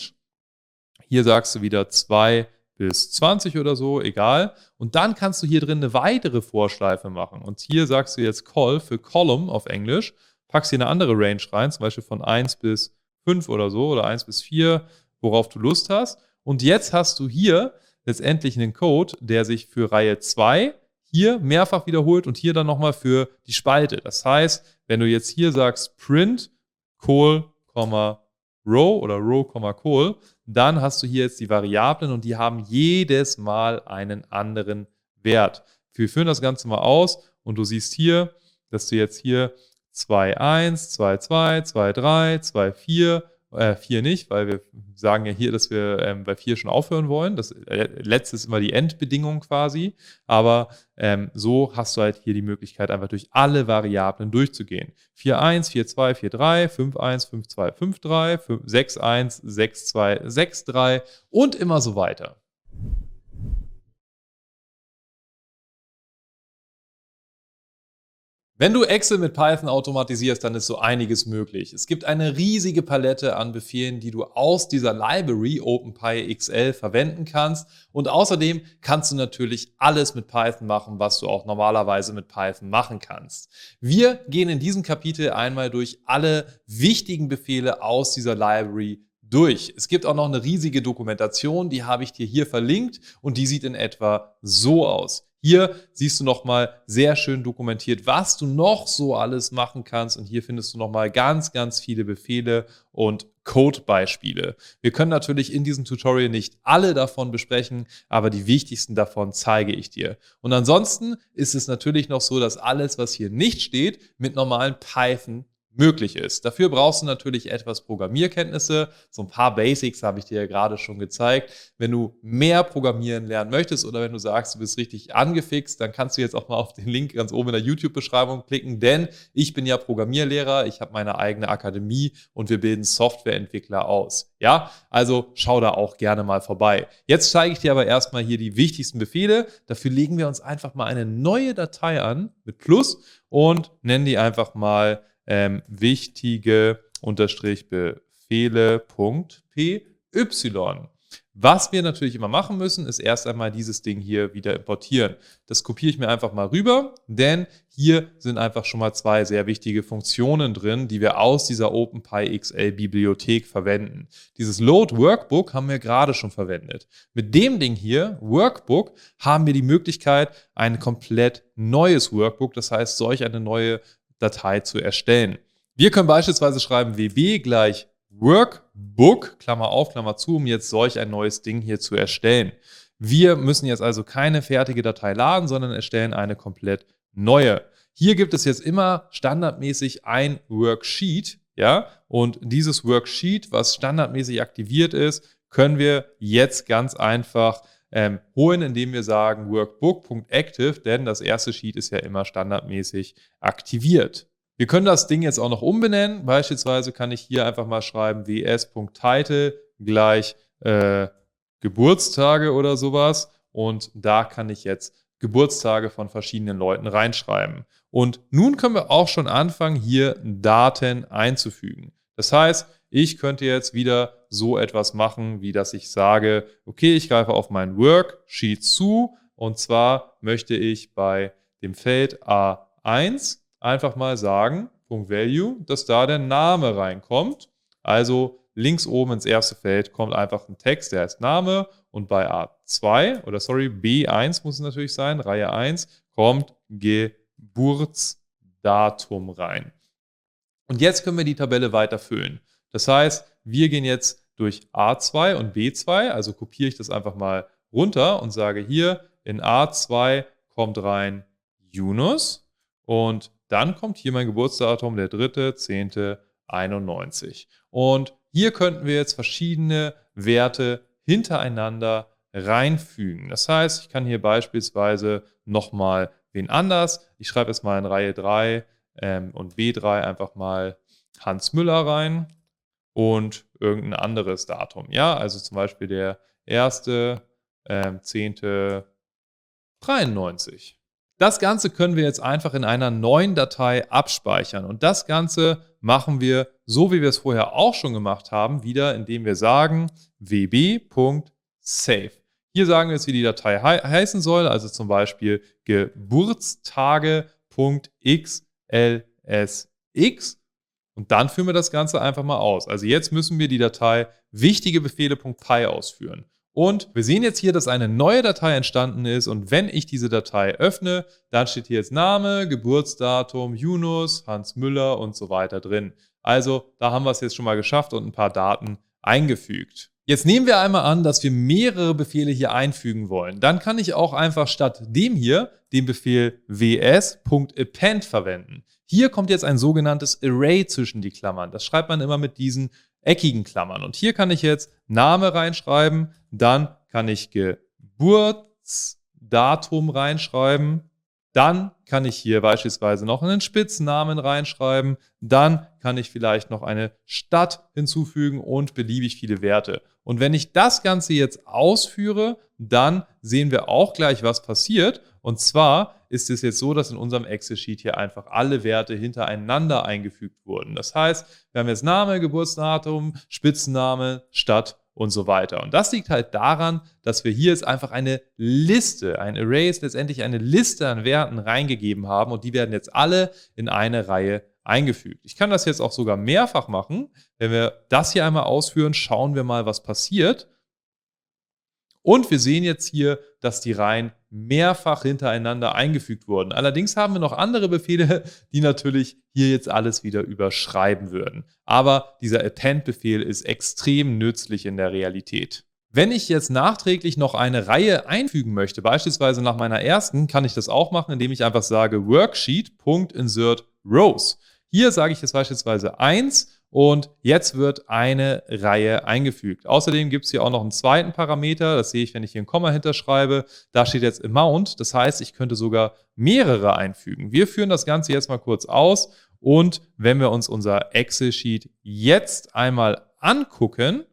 Hier sagst du wieder 2 bis 20 oder so, egal. Und dann kannst du hier drin eine weitere Vorschleife machen. Und hier sagst du jetzt Call für Column auf Englisch, packst hier eine andere Range rein, zum Beispiel von 1 bis 5 oder so oder 1 bis 4, worauf du Lust hast. Und jetzt hast du hier letztendlich einen Code, der sich für Reihe 2 hier mehrfach wiederholt und hier dann nochmal für die Spalte. Das heißt, wenn du jetzt hier sagst print col, row oder row, col, dann hast du hier jetzt die Variablen und die haben jedes Mal einen anderen Wert. Wir führen das Ganze mal aus und du siehst hier, dass du jetzt hier 2.1, 2.2, 2.3, 2.4 äh, 4 nicht, weil wir sagen ja hier, dass wir ähm, bei 4 schon aufhören wollen. Das äh, letzte ist immer die Endbedingung quasi. Aber ähm, so hast du halt hier die Möglichkeit, einfach durch alle Variablen durchzugehen. 4.1, 4.2, 4.3, 5.1, 5.2, 5.3, 6.1, 6.2, 6.3 und immer so weiter. Wenn du Excel mit Python automatisierst, dann ist so einiges möglich. Es gibt eine riesige Palette an Befehlen, die du aus dieser Library OpenPyXL verwenden kannst. Und außerdem kannst du natürlich alles mit Python machen, was du auch normalerweise mit Python machen kannst. Wir gehen in diesem Kapitel einmal durch alle wichtigen Befehle aus dieser Library durch. Es gibt auch noch eine riesige Dokumentation, die habe ich dir hier verlinkt und die sieht in etwa so aus. Hier siehst du nochmal sehr schön dokumentiert, was du noch so alles machen kannst. Und hier findest du nochmal ganz, ganz viele Befehle und Code-Beispiele. Wir können natürlich in diesem Tutorial nicht alle davon besprechen, aber die wichtigsten davon zeige ich dir. Und ansonsten ist es natürlich noch so, dass alles, was hier nicht steht, mit normalen Python möglich ist. Dafür brauchst du natürlich etwas Programmierkenntnisse. So ein paar Basics habe ich dir ja gerade schon gezeigt. Wenn du mehr Programmieren lernen möchtest oder wenn du sagst, du bist richtig angefixt, dann kannst du jetzt auch mal auf den Link ganz oben in der YouTube-Beschreibung klicken, denn ich bin ja Programmierlehrer, ich habe meine eigene Akademie und wir bilden Softwareentwickler aus. Ja, also schau da auch gerne mal vorbei. Jetzt zeige ich dir aber erstmal hier die wichtigsten Befehle. Dafür legen wir uns einfach mal eine neue Datei an mit Plus und nennen die einfach mal ähm, wichtige Unterstrich Befehle.py. Was wir natürlich immer machen müssen, ist erst einmal dieses Ding hier wieder importieren. Das kopiere ich mir einfach mal rüber, denn hier sind einfach schon mal zwei sehr wichtige Funktionen drin, die wir aus dieser OpenPyXL-Bibliothek verwenden. Dieses Load Workbook haben wir gerade schon verwendet. Mit dem Ding hier, Workbook, haben wir die Möglichkeit, ein komplett neues Workbook, das heißt solch eine neue Datei zu erstellen. Wir können beispielsweise schreiben wb gleich Workbook, Klammer auf, Klammer zu, um jetzt solch ein neues Ding hier zu erstellen. Wir müssen jetzt also keine fertige Datei laden, sondern erstellen eine komplett neue. Hier gibt es jetzt immer standardmäßig ein Worksheet, ja, und dieses Worksheet, was standardmäßig aktiviert ist, können wir jetzt ganz einfach ähm, holen, indem wir sagen workbook.active, denn das erste Sheet ist ja immer standardmäßig aktiviert. Wir können das Ding jetzt auch noch umbenennen. Beispielsweise kann ich hier einfach mal schreiben ws.title gleich äh, Geburtstage oder sowas. Und da kann ich jetzt Geburtstage von verschiedenen Leuten reinschreiben. Und nun können wir auch schon anfangen, hier Daten einzufügen. Das heißt, ich könnte jetzt wieder so etwas machen, wie dass ich sage, okay, ich greife auf mein Worksheet zu und zwar möchte ich bei dem Feld A1 einfach mal sagen, Punkt Value, dass da der Name reinkommt. Also links oben ins erste Feld kommt einfach ein Text, der heißt Name und bei A2 oder sorry, B1 muss es natürlich sein, Reihe 1, kommt Geburtsdatum rein. Und jetzt können wir die Tabelle weiter füllen. Das heißt, wir gehen jetzt durch A2 und B2, also kopiere ich das einfach mal runter und sage hier in A2 kommt rein Yunus und dann kommt hier mein Geburtsdatum, der 3.10.91. Und hier könnten wir jetzt verschiedene Werte hintereinander reinfügen. Das heißt, ich kann hier beispielsweise nochmal wen anders. Ich schreibe jetzt mal in Reihe 3 ähm, und B3 einfach mal Hans Müller rein und irgendein anderes Datum. Ja, also zum Beispiel der 1. Ähm, 10. 93. Das Ganze können wir jetzt einfach in einer neuen Datei abspeichern. Und das Ganze machen wir, so wie wir es vorher auch schon gemacht haben, wieder, indem wir sagen wb.save. Hier sagen wir jetzt, wie die Datei he heißen soll, also zum Beispiel geburtstage.xlsx. Und dann führen wir das Ganze einfach mal aus. Also jetzt müssen wir die Datei wichtigebefehle.py ausführen. Und wir sehen jetzt hier, dass eine neue Datei entstanden ist und wenn ich diese Datei öffne, dann steht hier jetzt Name, Geburtsdatum, Yunus, Hans Müller und so weiter drin. Also da haben wir es jetzt schon mal geschafft und ein paar Daten eingefügt. Jetzt nehmen wir einmal an, dass wir mehrere Befehle hier einfügen wollen. Dann kann ich auch einfach statt dem hier den Befehl ws.append verwenden. Hier kommt jetzt ein sogenanntes Array zwischen die Klammern. Das schreibt man immer mit diesen eckigen Klammern. Und hier kann ich jetzt Name reinschreiben, dann kann ich Geburtsdatum reinschreiben, dann kann ich hier beispielsweise noch einen Spitznamen reinschreiben, dann kann ich vielleicht noch eine Stadt hinzufügen und beliebig viele Werte. Und wenn ich das Ganze jetzt ausführe, dann sehen wir auch gleich, was passiert. Und zwar ist es jetzt so, dass in unserem Excel-Sheet hier einfach alle Werte hintereinander eingefügt wurden. Das heißt, wir haben jetzt Name, Geburtsdatum, Spitzname, Stadt und so weiter. Und das liegt halt daran, dass wir hier jetzt einfach eine Liste, ein Array ist letztendlich eine Liste an Werten reingegeben haben und die werden jetzt alle in eine Reihe eingefügt. Ich kann das jetzt auch sogar mehrfach machen. Wenn wir das hier einmal ausführen, schauen wir mal, was passiert. Und wir sehen jetzt hier, dass die Reihen mehrfach hintereinander eingefügt wurden. Allerdings haben wir noch andere Befehle, die natürlich hier jetzt alles wieder überschreiben würden. Aber dieser Append-Befehl ist extrem nützlich in der Realität. Wenn ich jetzt nachträglich noch eine Reihe einfügen möchte, beispielsweise nach meiner ersten, kann ich das auch machen, indem ich einfach sage Worksheet.insert Rows. Hier sage ich jetzt beispielsweise 1 und jetzt wird eine Reihe eingefügt. Außerdem gibt es hier auch noch einen zweiten Parameter. Das sehe ich, wenn ich hier ein Komma hinterschreibe. Da steht jetzt Amount. Das heißt, ich könnte sogar mehrere einfügen. Wir führen das Ganze jetzt mal kurz aus. Und wenn wir uns unser Excel-Sheet jetzt einmal angucken,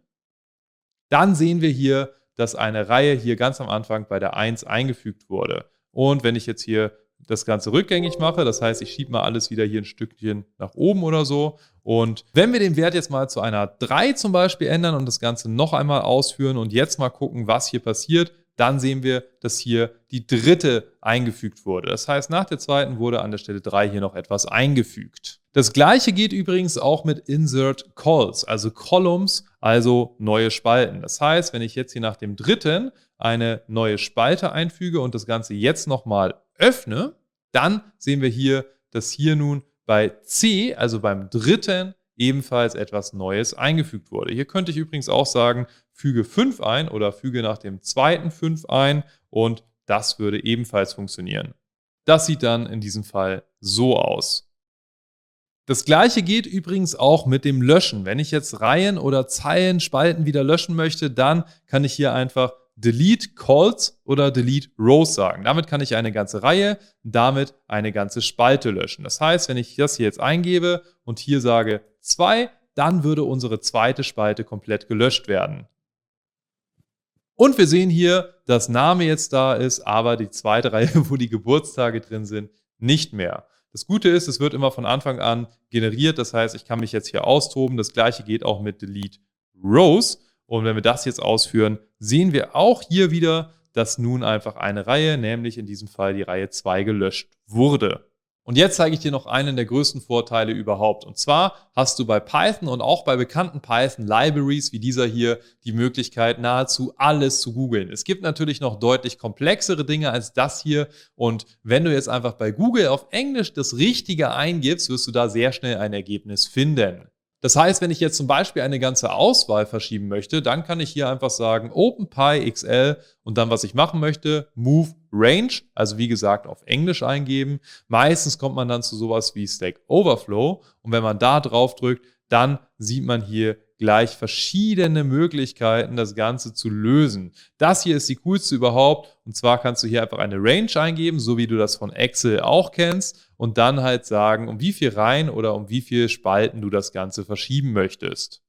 dann sehen wir hier, dass eine Reihe hier ganz am Anfang bei der 1 eingefügt wurde. Und wenn ich jetzt hier das Ganze rückgängig mache. Das heißt, ich schiebe mal alles wieder hier ein Stückchen nach oben oder so. Und wenn wir den Wert jetzt mal zu einer 3 zum Beispiel ändern und das Ganze noch einmal ausführen und jetzt mal gucken, was hier passiert, dann sehen wir, dass hier die dritte eingefügt wurde. Das heißt, nach der zweiten wurde an der Stelle 3 hier noch etwas eingefügt. Das gleiche geht übrigens auch mit Insert Calls, also Columns, also neue Spalten. Das heißt, wenn ich jetzt hier nach dem dritten eine neue Spalte einfüge und das Ganze jetzt nochmal öffne, dann sehen wir hier, dass hier nun bei C, also beim dritten, ebenfalls etwas Neues eingefügt wurde. Hier könnte ich übrigens auch sagen, füge 5 ein oder füge nach dem zweiten 5 ein und das würde ebenfalls funktionieren. Das sieht dann in diesem Fall so aus. Das gleiche geht übrigens auch mit dem Löschen. Wenn ich jetzt Reihen oder Zeilen, Spalten wieder löschen möchte, dann kann ich hier einfach Delete Calls oder Delete Rows sagen. Damit kann ich eine ganze Reihe, damit eine ganze Spalte löschen. Das heißt, wenn ich das hier jetzt eingebe und hier sage 2, dann würde unsere zweite Spalte komplett gelöscht werden. Und wir sehen hier, dass Name jetzt da ist, aber die zweite Reihe, wo die Geburtstage drin sind, nicht mehr. Das Gute ist, es wird immer von Anfang an generiert. Das heißt, ich kann mich jetzt hier austoben. Das gleiche geht auch mit Delete Rows. Und wenn wir das jetzt ausführen, sehen wir auch hier wieder, dass nun einfach eine Reihe, nämlich in diesem Fall die Reihe 2, gelöscht wurde. Und jetzt zeige ich dir noch einen der größten Vorteile überhaupt. Und zwar hast du bei Python und auch bei bekannten Python-Libraries wie dieser hier die Möglichkeit, nahezu alles zu googeln. Es gibt natürlich noch deutlich komplexere Dinge als das hier. Und wenn du jetzt einfach bei Google auf Englisch das Richtige eingibst, wirst du da sehr schnell ein Ergebnis finden. Das heißt, wenn ich jetzt zum Beispiel eine ganze Auswahl verschieben möchte, dann kann ich hier einfach sagen OpenPyXL und dann, was ich machen möchte, Move Range, also wie gesagt auf Englisch eingeben. Meistens kommt man dann zu sowas wie Stack Overflow und wenn man da drauf drückt, dann sieht man hier gleich verschiedene Möglichkeiten, das Ganze zu lösen. Das hier ist die coolste überhaupt. Und zwar kannst du hier einfach eine Range eingeben, so wie du das von Excel auch kennst. Und dann halt sagen, um wie viel Reihen oder um wie viele Spalten du das Ganze verschieben möchtest.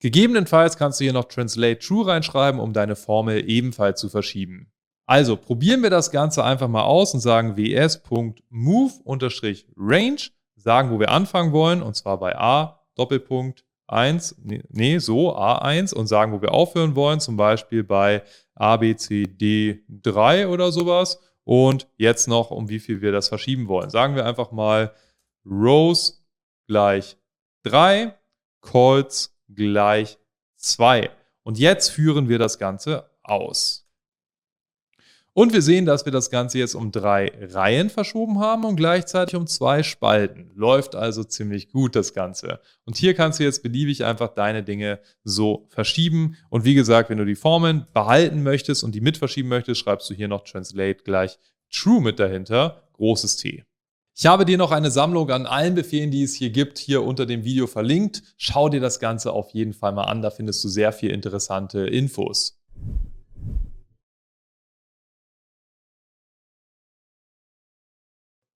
Gegebenenfalls kannst du hier noch Translate True reinschreiben, um deine Formel ebenfalls zu verschieben. Also probieren wir das Ganze einfach mal aus und sagen ws.move-range, sagen, wo wir anfangen wollen, und zwar bei a, Doppelpunkt, 1, nee, so A1 und sagen, wo wir aufhören wollen, zum Beispiel bei A, B, C, D 3 oder sowas. Und jetzt noch, um wie viel wir das verschieben wollen. Sagen wir einfach mal Rows gleich 3, Calls gleich 2. Und jetzt führen wir das Ganze aus. Und wir sehen, dass wir das Ganze jetzt um drei Reihen verschoben haben und gleichzeitig um zwei Spalten. Läuft also ziemlich gut das Ganze. Und hier kannst du jetzt beliebig einfach deine Dinge so verschieben. Und wie gesagt, wenn du die Formeln behalten möchtest und die mit verschieben möchtest, schreibst du hier noch Translate gleich True mit dahinter, großes T. Ich habe dir noch eine Sammlung an allen Befehlen, die es hier gibt, hier unter dem Video verlinkt. Schau dir das Ganze auf jeden Fall mal an, da findest du sehr viel interessante Infos.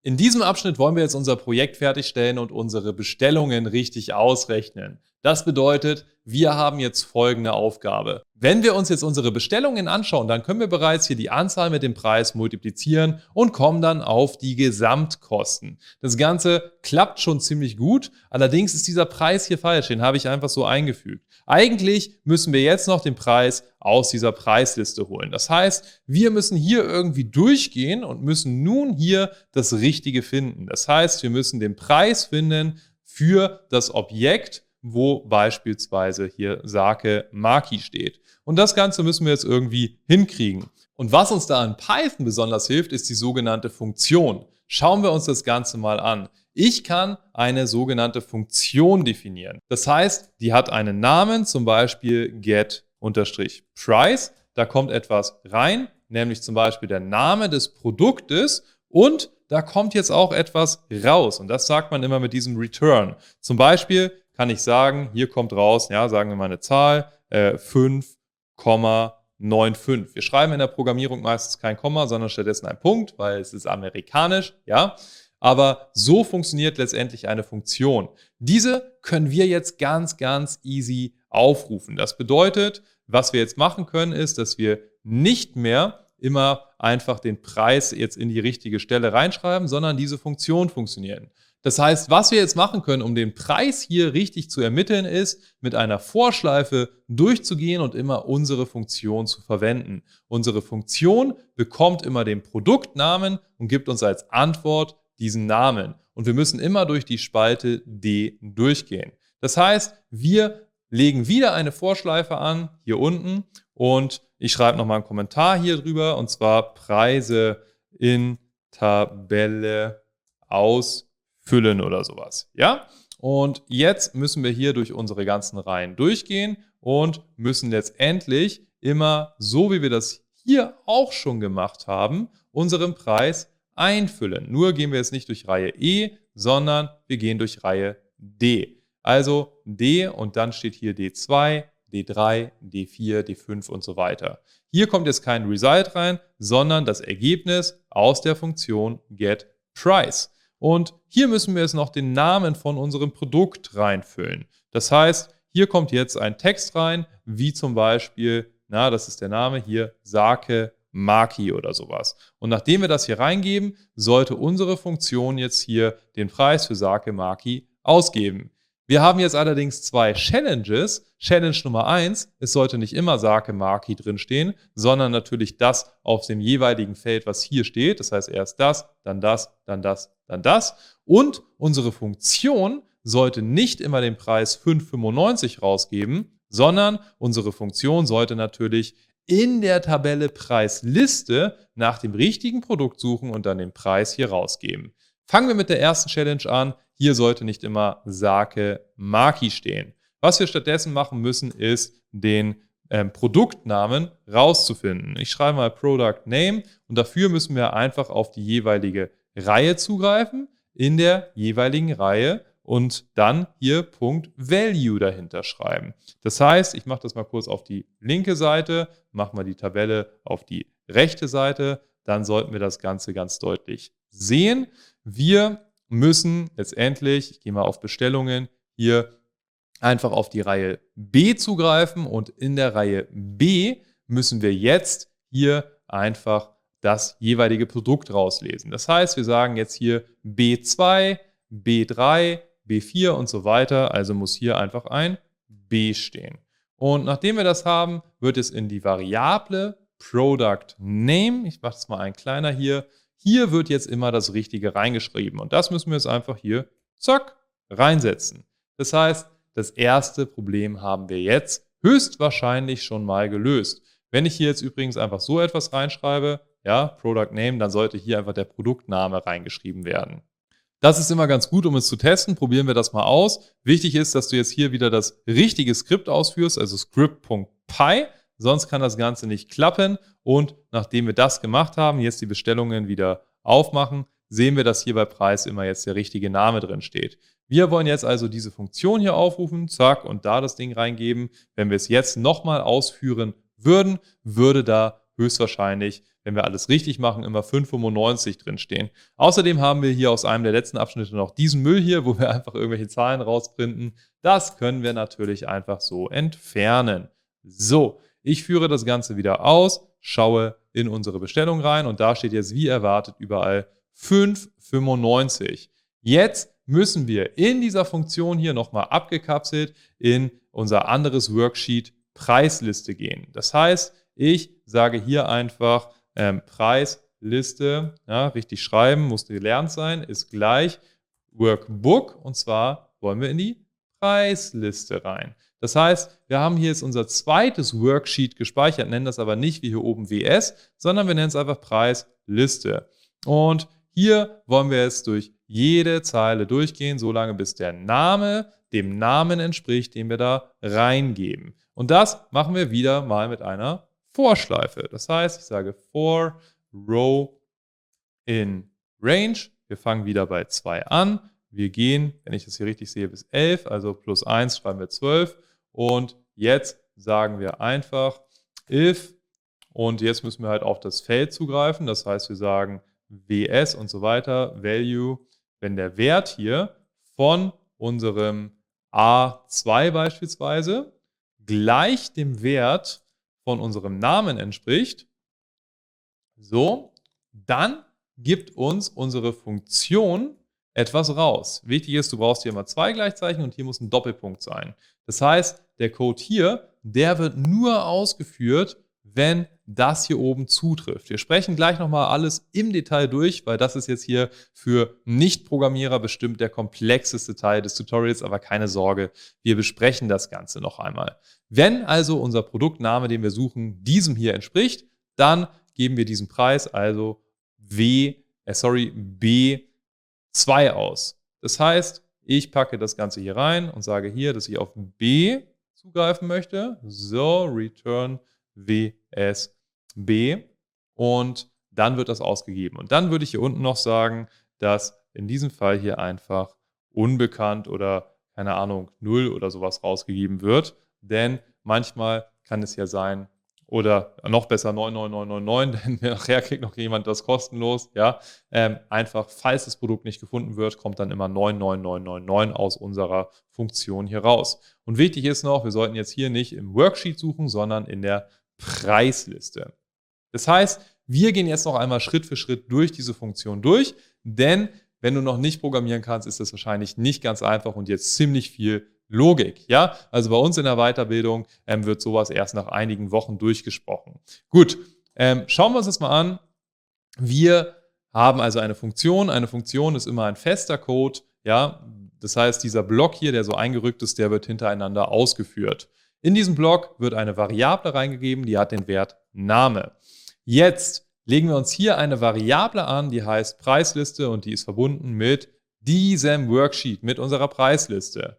In diesem Abschnitt wollen wir jetzt unser Projekt fertigstellen und unsere Bestellungen richtig ausrechnen. Das bedeutet, wir haben jetzt folgende Aufgabe. Wenn wir uns jetzt unsere Bestellungen anschauen, dann können wir bereits hier die Anzahl mit dem Preis multiplizieren und kommen dann auf die Gesamtkosten. Das Ganze klappt schon ziemlich gut, allerdings ist dieser Preis hier falsch, den habe ich einfach so eingefügt. Eigentlich müssen wir jetzt noch den Preis aus dieser Preisliste holen. Das heißt, wir müssen hier irgendwie durchgehen und müssen nun hier das Richtige finden. Das heißt, wir müssen den Preis finden für das Objekt, wo beispielsweise hier Sake Maki steht. Und das Ganze müssen wir jetzt irgendwie hinkriegen. Und was uns da in Python besonders hilft, ist die sogenannte Funktion. Schauen wir uns das Ganze mal an. Ich kann eine sogenannte Funktion definieren. Das heißt, die hat einen Namen, zum Beispiel get-price. Da kommt etwas rein, nämlich zum Beispiel der Name des Produktes und da kommt jetzt auch etwas raus. Und das sagt man immer mit diesem Return. Zum Beispiel kann ich sagen, hier kommt raus, ja, sagen wir mal eine Zahl, äh, 5,95. Wir schreiben in der Programmierung meistens kein Komma, sondern stattdessen ein Punkt, weil es ist amerikanisch, ja. Aber so funktioniert letztendlich eine Funktion. Diese können wir jetzt ganz, ganz easy aufrufen. Das bedeutet, was wir jetzt machen können, ist, dass wir nicht mehr immer einfach den Preis jetzt in die richtige Stelle reinschreiben, sondern diese Funktion funktionieren. Das heißt, was wir jetzt machen können, um den Preis hier richtig zu ermitteln, ist, mit einer Vorschleife durchzugehen und immer unsere Funktion zu verwenden. Unsere Funktion bekommt immer den Produktnamen und gibt uns als Antwort diesen Namen. Und wir müssen immer durch die Spalte D durchgehen. Das heißt, wir legen wieder eine Vorschleife an, hier unten, und ich schreibe nochmal einen Kommentar hier drüber, und zwar Preise in Tabelle aus füllen oder sowas. Ja? Und jetzt müssen wir hier durch unsere ganzen Reihen durchgehen und müssen letztendlich immer, so wie wir das hier auch schon gemacht haben, unseren Preis einfüllen. Nur gehen wir jetzt nicht durch Reihe E, sondern wir gehen durch Reihe D. Also D und dann steht hier D2, D3, D4, D5 und so weiter. Hier kommt jetzt kein Result rein, sondern das Ergebnis aus der Funktion getPrice. Und hier müssen wir jetzt noch den Namen von unserem Produkt reinfüllen. Das heißt, hier kommt jetzt ein Text rein, wie zum Beispiel, na, das ist der Name hier, Sake Maki oder sowas. Und nachdem wir das hier reingeben, sollte unsere Funktion jetzt hier den Preis für Sake Maki ausgeben. Wir haben jetzt allerdings zwei Challenges. Challenge Nummer eins: es sollte nicht immer Sake Maki drinstehen, sondern natürlich das auf dem jeweiligen Feld, was hier steht. Das heißt erst das, dann das, dann das, dann das. Und unsere Funktion sollte nicht immer den Preis 5,95 rausgeben, sondern unsere Funktion sollte natürlich in der Tabelle Preisliste nach dem richtigen Produkt suchen und dann den Preis hier rausgeben. Fangen wir mit der ersten Challenge an. Hier sollte nicht immer Sake Maki stehen. Was wir stattdessen machen müssen, ist den ähm, Produktnamen rauszufinden. Ich schreibe mal Product Name und dafür müssen wir einfach auf die jeweilige Reihe zugreifen, in der jeweiligen Reihe und dann hier Punkt Value dahinter schreiben. Das heißt, ich mache das mal kurz auf die linke Seite, mache mal die Tabelle auf die rechte Seite, dann sollten wir das Ganze ganz deutlich sehen. Wir müssen letztendlich, ich gehe mal auf Bestellungen, hier einfach auf die Reihe B zugreifen und in der Reihe B müssen wir jetzt hier einfach das jeweilige Produkt rauslesen. Das heißt, wir sagen jetzt hier B2, B3, B4 und so weiter. Also muss hier einfach ein B stehen. Und nachdem wir das haben, wird es in die Variable Product Name, ich mache es mal ein kleiner hier, hier wird jetzt immer das Richtige reingeschrieben. Und das müssen wir jetzt einfach hier, zack, reinsetzen. Das heißt, das erste Problem haben wir jetzt höchstwahrscheinlich schon mal gelöst. Wenn ich hier jetzt übrigens einfach so etwas reinschreibe, ja, Product Name, dann sollte hier einfach der Produktname reingeschrieben werden. Das ist immer ganz gut, um es zu testen. Probieren wir das mal aus. Wichtig ist, dass du jetzt hier wieder das richtige Skript ausführst, also script.py. Sonst kann das Ganze nicht klappen. Und nachdem wir das gemacht haben, jetzt die Bestellungen wieder aufmachen, sehen wir, dass hier bei Preis immer jetzt der richtige Name drin steht. Wir wollen jetzt also diese Funktion hier aufrufen, zack, und da das Ding reingeben. Wenn wir es jetzt nochmal ausführen würden, würde da höchstwahrscheinlich, wenn wir alles richtig machen, immer 5,95 drinstehen. Außerdem haben wir hier aus einem der letzten Abschnitte noch diesen Müll hier, wo wir einfach irgendwelche Zahlen rausprinten. Das können wir natürlich einfach so entfernen. So, ich führe das Ganze wieder aus, schaue in unsere Bestellung rein und da steht jetzt wie erwartet überall 5,95. Jetzt müssen wir in dieser Funktion hier nochmal abgekapselt in unser anderes Worksheet Preisliste gehen. Das heißt, ich sage hier einfach ähm, Preisliste, ja, richtig schreiben, musste gelernt sein, ist gleich Workbook und zwar wollen wir in die Preisliste rein. Das heißt, wir haben hier jetzt unser zweites Worksheet gespeichert, nennen das aber nicht wie hier oben WS, sondern wir nennen es einfach Preisliste. Und hier wollen wir jetzt durch jede Zeile durchgehen, solange bis der Name dem Namen entspricht, den wir da reingeben. Und das machen wir wieder mal mit einer Vorschleife. Das heißt, ich sage for row in range. Wir fangen wieder bei 2 an. Wir gehen, wenn ich das hier richtig sehe, bis 11, also plus 1 schreiben wir 12. Und jetzt sagen wir einfach if und jetzt müssen wir halt auf das Feld zugreifen. Das heißt, wir sagen ws und so weiter, value, wenn der Wert hier von unserem A2 beispielsweise gleich dem Wert von unserem Namen entspricht, so, dann gibt uns unsere Funktion etwas raus. Wichtig ist, du brauchst hier immer zwei Gleichzeichen und hier muss ein Doppelpunkt sein. Das heißt, der Code hier, der wird nur ausgeführt, wenn das hier oben zutrifft. Wir sprechen gleich nochmal alles im Detail durch, weil das ist jetzt hier für Nicht-Programmierer bestimmt der komplexeste Teil des Tutorials, aber keine Sorge, wir besprechen das Ganze noch einmal. Wenn also unser Produktname, den wir suchen, diesem hier entspricht, dann geben wir diesen Preis, also W, äh sorry, B2 aus. Das heißt, Ich packe das Ganze hier rein und sage hier, dass ich auf B zugreifen möchte. So, return WSB. Und dann wird das ausgegeben. Und dann würde ich hier unten noch sagen, dass in diesem Fall hier einfach unbekannt oder keine Ahnung, null oder sowas rausgegeben wird. Denn manchmal kann es ja sein, oder noch besser 99999, denn nachher kriegt noch jemand das kostenlos. Ja, ähm, einfach, falls das Produkt nicht gefunden wird, kommt dann immer 99999 aus unserer Funktion hier raus. Und wichtig ist noch, wir sollten jetzt hier nicht im Worksheet suchen, sondern in der Preisliste. Das heißt, wir gehen jetzt noch einmal Schritt für Schritt durch diese Funktion durch, denn wenn du noch nicht programmieren kannst, ist das wahrscheinlich nicht ganz einfach und jetzt ziemlich viel Logik. Ja, also bei uns in der Weiterbildung ähm, wird sowas erst nach einigen Wochen durchgesprochen. Gut, ähm, schauen wir uns das mal an. Wir haben also eine Funktion. Eine Funktion ist immer ein fester Code. Ja, das heißt, dieser Block hier, der so eingerückt ist, der wird hintereinander ausgeführt. In diesem Block wird eine Variable reingegeben, die hat den Wert Name. Jetzt legen wir uns hier eine Variable an, die heißt Preisliste und die ist verbunden mit diesem Worksheet, mit unserer Preisliste.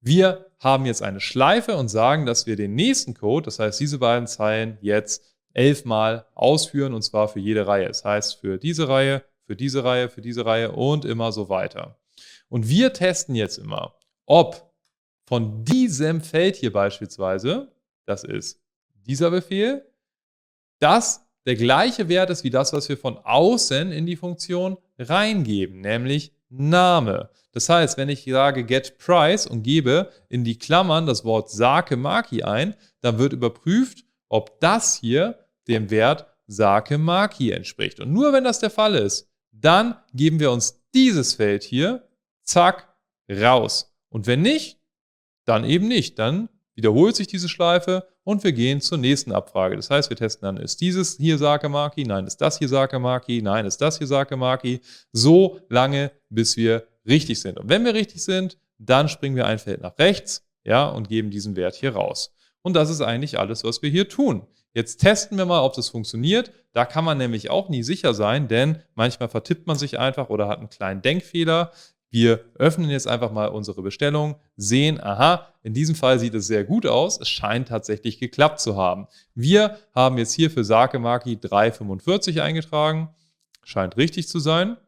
Wir haben jetzt eine Schleife und sagen, dass wir den nächsten Code, das heißt diese beiden Zeilen, jetzt elfmal ausführen und zwar für jede Reihe. Das heißt für diese Reihe, für diese Reihe, für diese Reihe und immer so weiter. Und wir testen jetzt immer, ob von diesem Feld hier beispielsweise, das ist dieser Befehl, das der gleiche Wert ist wie das, was wir von außen in die Funktion reingeben, nämlich Name. Das heißt, wenn ich sage get price und gebe in die Klammern das Wort Sake Maki ein, dann wird überprüft, ob das hier dem Wert Sake Maki entspricht. Und nur wenn das der Fall ist, dann geben wir uns dieses Feld hier, zack, raus. Und wenn nicht, dann eben nicht. Dann wiederholt sich diese Schleife und wir gehen zur nächsten Abfrage. Das heißt, wir testen dann, ist dieses hier Sakemaki? Nein, ist das hier Sakemaki? Nein, ist das hier Sakemaki? So lange, bis wir richtig sind. Und wenn wir richtig sind, dann springen wir ein Feld nach rechts ja, und geben diesen Wert hier raus. Und das ist eigentlich alles, was wir hier tun. Jetzt testen wir mal, ob das funktioniert. Da kann man nämlich auch nie sicher sein, denn manchmal vertippt man sich einfach oder hat einen kleinen Denkfehler. Wir öffnen jetzt einfach mal unsere Bestellung, sehen, aha, in diesem Fall sieht es sehr gut aus. Es scheint tatsächlich geklappt zu haben. Wir haben jetzt hier für Sakemaki 3,45 eingetragen. Scheint richtig zu sein.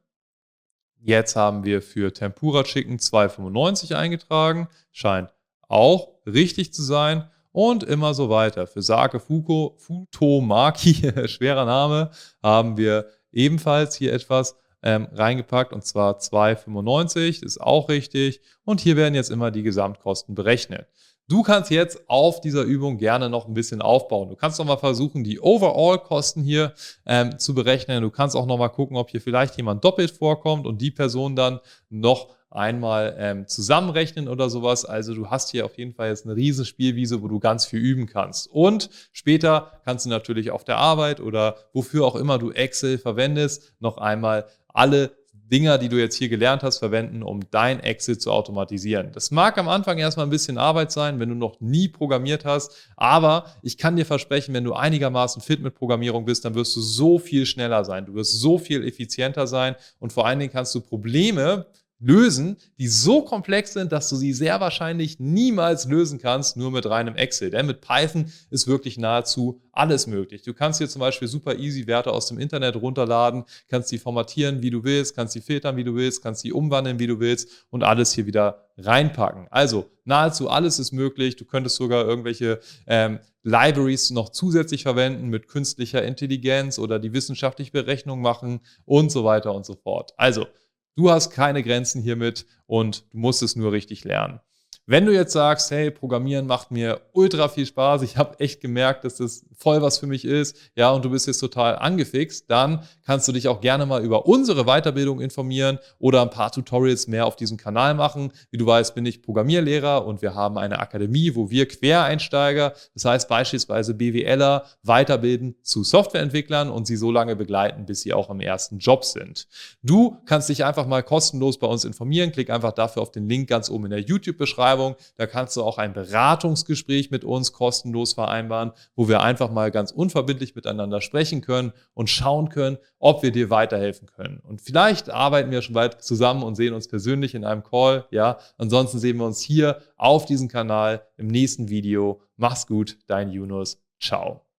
Jetzt haben wir für Tempura Chicken 2,95 eingetragen. Scheint auch richtig zu sein. Und immer so weiter. Für Sake Fuko, Futomaki, schwerer Name, haben wir ebenfalls hier etwas ähm, reingepackt und zwar 2,95, ist auch richtig. Und hier werden jetzt immer die Gesamtkosten berechnet. Du kannst jetzt auf dieser Übung gerne noch ein bisschen aufbauen. Du kannst noch mal versuchen, die Overall-Kosten hier ähm, zu berechnen. Du kannst auch noch mal gucken, ob hier vielleicht jemand doppelt vorkommt und die Person dann noch einmal ähm, zusammenrechnen oder sowas. Also du hast hier auf jeden Fall jetzt eine riesen Spielwiese, wo du ganz viel üben kannst. Und später kannst du natürlich auf der Arbeit oder wofür auch immer du Excel verwendest, noch einmal alle Dinger, die du jetzt hier gelernt hast, verwenden, um dein Excel zu automatisieren. Das mag am Anfang erstmal ein bisschen Arbeit sein, wenn du noch nie programmiert hast, aber ich kann dir versprechen, wenn du einigermaßen fit mit Programmierung bist, dann wirst du so viel schneller sein, du wirst so viel effizienter sein und vor allen Dingen kannst du Probleme lösen, die so komplex sind, dass du sie sehr wahrscheinlich niemals lösen kannst, nur mit reinem Excel. Denn mit Python ist wirklich nahezu alles möglich. Du kannst hier zum Beispiel super easy Werte aus dem Internet runterladen, kannst die formatieren, wie du willst, kannst die filtern, wie du willst, kannst die umwandeln, wie du willst und alles hier wieder reinpacken. Also nahezu alles ist möglich. Du könntest sogar irgendwelche ähm, Libraries noch zusätzlich verwenden mit künstlicher Intelligenz oder die wissenschaftliche Berechnung machen und so weiter und so fort. Also Du hast keine Grenzen hiermit und du musst es nur richtig lernen. Wenn du jetzt sagst, hey, Programmieren macht mir ultra viel Spaß, ich habe echt gemerkt, dass das voll was für mich ist, ja, und du bist jetzt total angefixt, dann kannst du dich auch gerne mal über unsere Weiterbildung informieren oder ein paar Tutorials mehr auf diesem Kanal machen. Wie du weißt, bin ich Programmierlehrer und wir haben eine Akademie, wo wir Quereinsteiger, das heißt beispielsweise BWLer, weiterbilden zu Softwareentwicklern und sie so lange begleiten, bis sie auch am ersten Job sind. Du kannst dich einfach mal kostenlos bei uns informieren. Klick einfach dafür auf den Link ganz oben in der YouTube-Beschreibung. Da kannst du auch ein Beratungsgespräch mit uns kostenlos vereinbaren, wo wir einfach einfach mal ganz unverbindlich miteinander sprechen können und schauen können, ob wir dir weiterhelfen können. Und vielleicht arbeiten wir schon bald zusammen und sehen uns persönlich in einem Call. Ja, ansonsten sehen wir uns hier auf diesem Kanal im nächsten Video. Mach's gut, dein Yunus. Ciao.